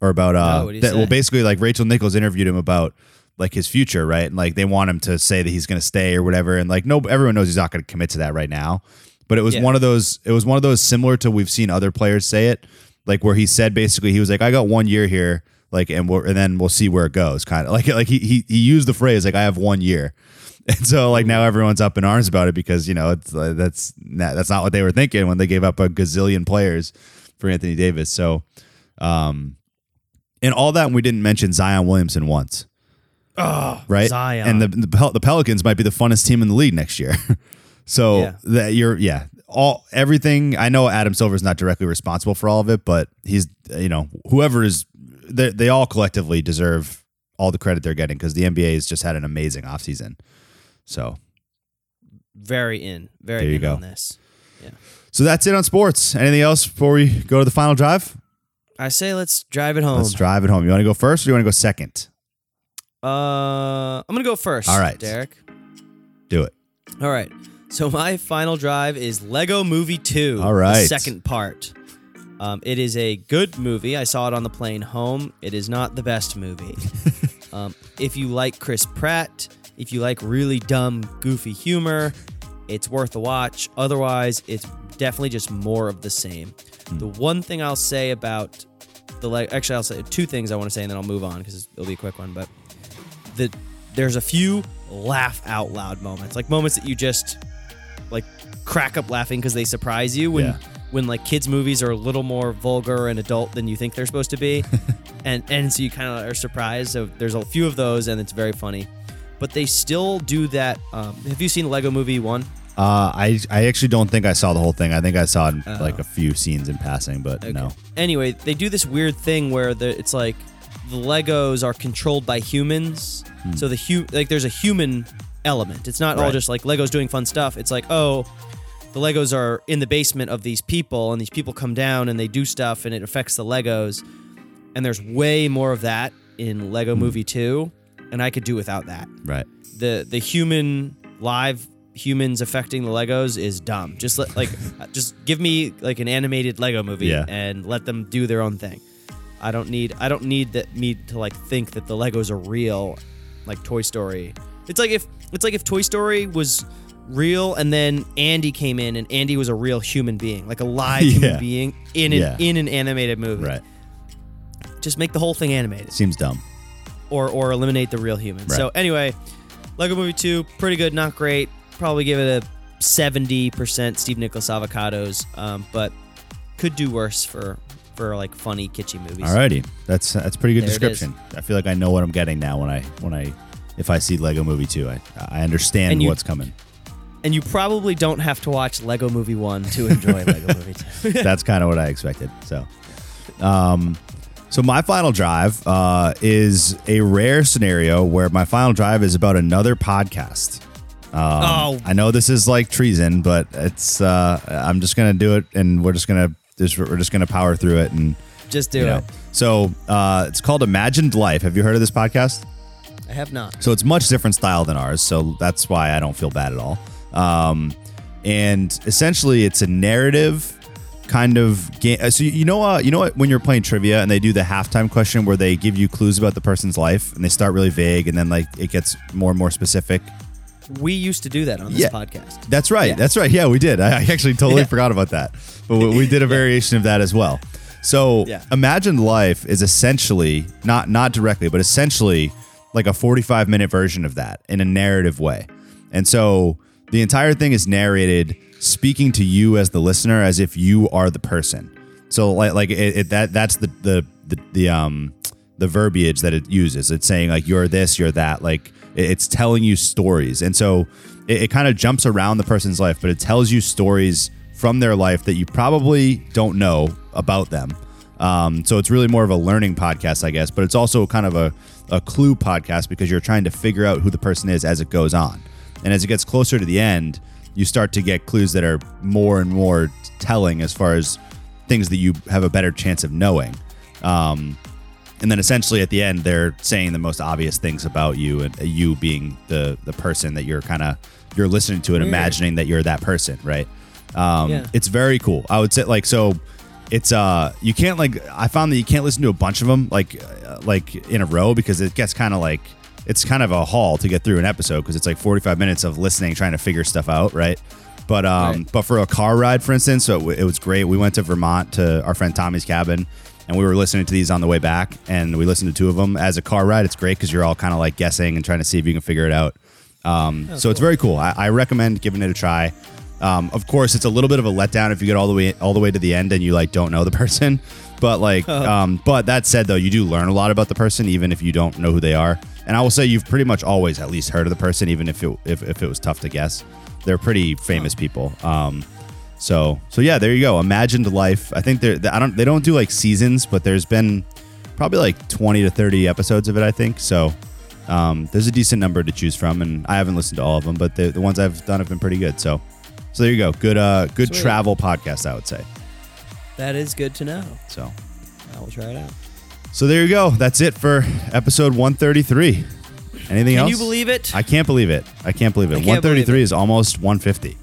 or about uh? No, that, well, basically, like Rachel Nichols interviewed him about like his future, right? And like they want him to say that he's going to stay or whatever. And like no, everyone knows he's not going to commit to that right now. But it was Yeah. one of those. It was one of those similar to we've seen other players say it, like where he said basically he was like, I got one year here, like, and we're, and then we'll see where it goes. Kind of [laughs] like like he he he used the phrase like I have one year. [laughs] And so, like now, everyone's up in arms about it because you know it's uh, that's not, that's not what they were thinking when they gave up a gazillion players for Anthony Davis. So, um, and all that, we didn't mention Zion Williamson once. Oh, right. Zion. and the the, Pel- the Pelicans might be the funnest team in the league next year. [laughs] so Yeah. that you're yeah all everything. I know Adam Silver is not directly responsible for all of it, but he's you know whoever is they they all collectively deserve all the credit they're getting because the NBA has just had an amazing offseason. So Very in. Very There you in go. on this. Yeah. So that's it on sports. Anything else before we go to the final drive? I say let's drive it home. Let's drive it home. You want to go first or you want to go second? Uh, I'm gonna go first. All right. Derek. Do it. All right. So my final drive is Lego Movie 2. All right. The second part. Um, it is a good movie. I saw it on the plane home. It is not the best movie. [laughs] um, if you like Chris Pratt, if you like really dumb, goofy humor, it's worth a watch. Otherwise, it's definitely just more of the same. The one thing I'll say about the leg, actually, I'll say two things I want to say, and then I'll move on because it'll be a quick one. But the there's a few laugh out loud moments, like moments that you just like crack up laughing because they surprise you when Yeah. when like kids movies are a little more vulgar and adult than you think they're supposed to be, [laughs] and and so you kind of are surprised. So there's a few of those, and it's very funny. But they still do that. Um, have you seen Lego Movie One? Uh, I I actually don't think I saw the whole thing. I think I saw Oh. like a few scenes in passing, but no. Anyway, they do this weird thing where the, it's like the Legos are controlled by humans. Hmm. So the hu- like there's a human element. It's not all just like Legos doing fun stuff. It's like, oh, the Legos are in the basement of these people and these people come down and they do stuff and it affects the Legos. And there's way more of that in Lego hmm. Movie 2, and I could do without that. Right. The the human live humans affecting the Legos is dumb. Just let like [laughs] just give me like an animated Lego movie Yeah. and let them do their own thing. I don't need I don't need that me to like think that the Legos are real like Toy Story. It's like if it's like if Toy Story was real and then Andy came in and Andy was a real human being, like a live [laughs] Yeah. human being in an Yeah. in an animated movie. Right. Just make the whole thing animated Seems dumb. or or eliminate the real human. Right. So anyway, Lego Movie 2, pretty good, not great. Probably give it a 70% Steve Nicholas avocados, um, but could do worse for for like funny kitschy movies. Alrighty. That's that's pretty good There description. I feel like I know what I'm getting now when I when I if I see Lego Movie 2. I I understand you- what's coming. And you probably don't have to watch Lego Movie 1 to enjoy [laughs] Lego Movie 2. [laughs] That's kind of what I expected. So, um, so my final drive uh, is a rare scenario where my final drive is about another podcast. Um, Oh. I know this is like treason, but it's uh, I'm just gonna do it, and we're just gonna just we're just gonna power through it, and Just do you know. it. So uh, it's called Imagined Life. Have you heard of this podcast? I have not. So it's much different style than ours. So that's why I don't feel bad at all. Um, and essentially, it's a narrative kind of game. So you know, uh, you know what? When you're playing trivia and they do the halftime question where they give you clues about the person's life and they start really vague and then like it gets more and more specific. We used to do that on this Yeah. podcast. That's right. That's right. Yeah, we did. I actually totally forgot about that. But we, we [laughs] did a variation of that as well. So, Yeah. imagined life is essentially not not directly, but essentially like a 45 minute version of that in a narrative way. And so the entire thing is narrated speaking to you as the listener as if you are the person. So like like it, it that that's the the the, the um the verbiage that it uses. It's saying like you're this, you're that. Like it's telling you stories, and so it, it kind of jumps around the person's life, but it tells you stories from their life that you probably don't know about them. Um, so it's really more of a learning podcast, I guess, but it's also kind of a, a clue podcast because you're trying to figure out who the person is as it goes on. And as it gets closer to the end, you start to get clues that are more and more telling as far as things that you have a better chance of knowing. Um, and then essentially at the end, they're saying the most obvious things about you and you being the the person that you're kind of you're listening to and imagining that you're that person, right? Um, Yeah. It's very cool. I would say like so. It's uh you can't like I found that you can't listen to a bunch of them like uh, like in a row because it gets kind of like it's kind of a haul to get through an episode because it's like 45 minutes of listening trying to figure stuff out, right? But um, Right. but for a car ride, for instance, so it, w- it was great. We went to Vermont to our friend Tommy's cabin, and we were listening to these on the way back, and we listened to two of them as a car ride. It's great because you're all kind of like guessing and trying to see if you can figure it out. Um, so it's very cool. I, I recommend giving it a try. Um, of course, it's a little bit of a letdown if you get all the way all the way to the end and you like don't know the [laughs] person. But like, [laughs] um, but that said, though, you do learn a lot about the person even if you don't know who they are. And I will say you've pretty much always at least heard of the person, even if it if, if it was tough to guess. They're pretty famous people. Um, so so yeah, there you go. Imagined life. I think they're I don't they don't do like seasons, but there's been probably like twenty to thirty episodes of it. I think so. Um, there's a decent number to choose from, and I haven't listened to all of them, but the, the ones I've done have been pretty good. So So there you go. Good uh good Sweet. travel podcast, I would say. That is good to know. So I will try it out. so there you go. That's it for episode 133. Anything Can else? Can you believe it? I can't believe it. I can't believe it. Can't believe 133 it. is almost 150.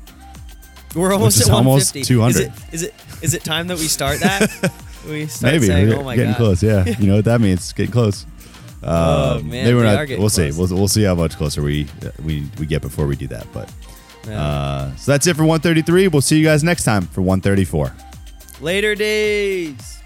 We're almost at almost 150. 200. Is it, is it is it time that we start that? [laughs] we start Maybe saying, we're "Oh my getting god." close. Yeah, you know what that means. Getting close. [laughs] Oh Uh, man, maybe we're we not. We'll see. We'll, we'll see how much closer we we we get before we do that. But Yeah. uh, so that's it for 133. We'll see you guys next time for 134. Later days.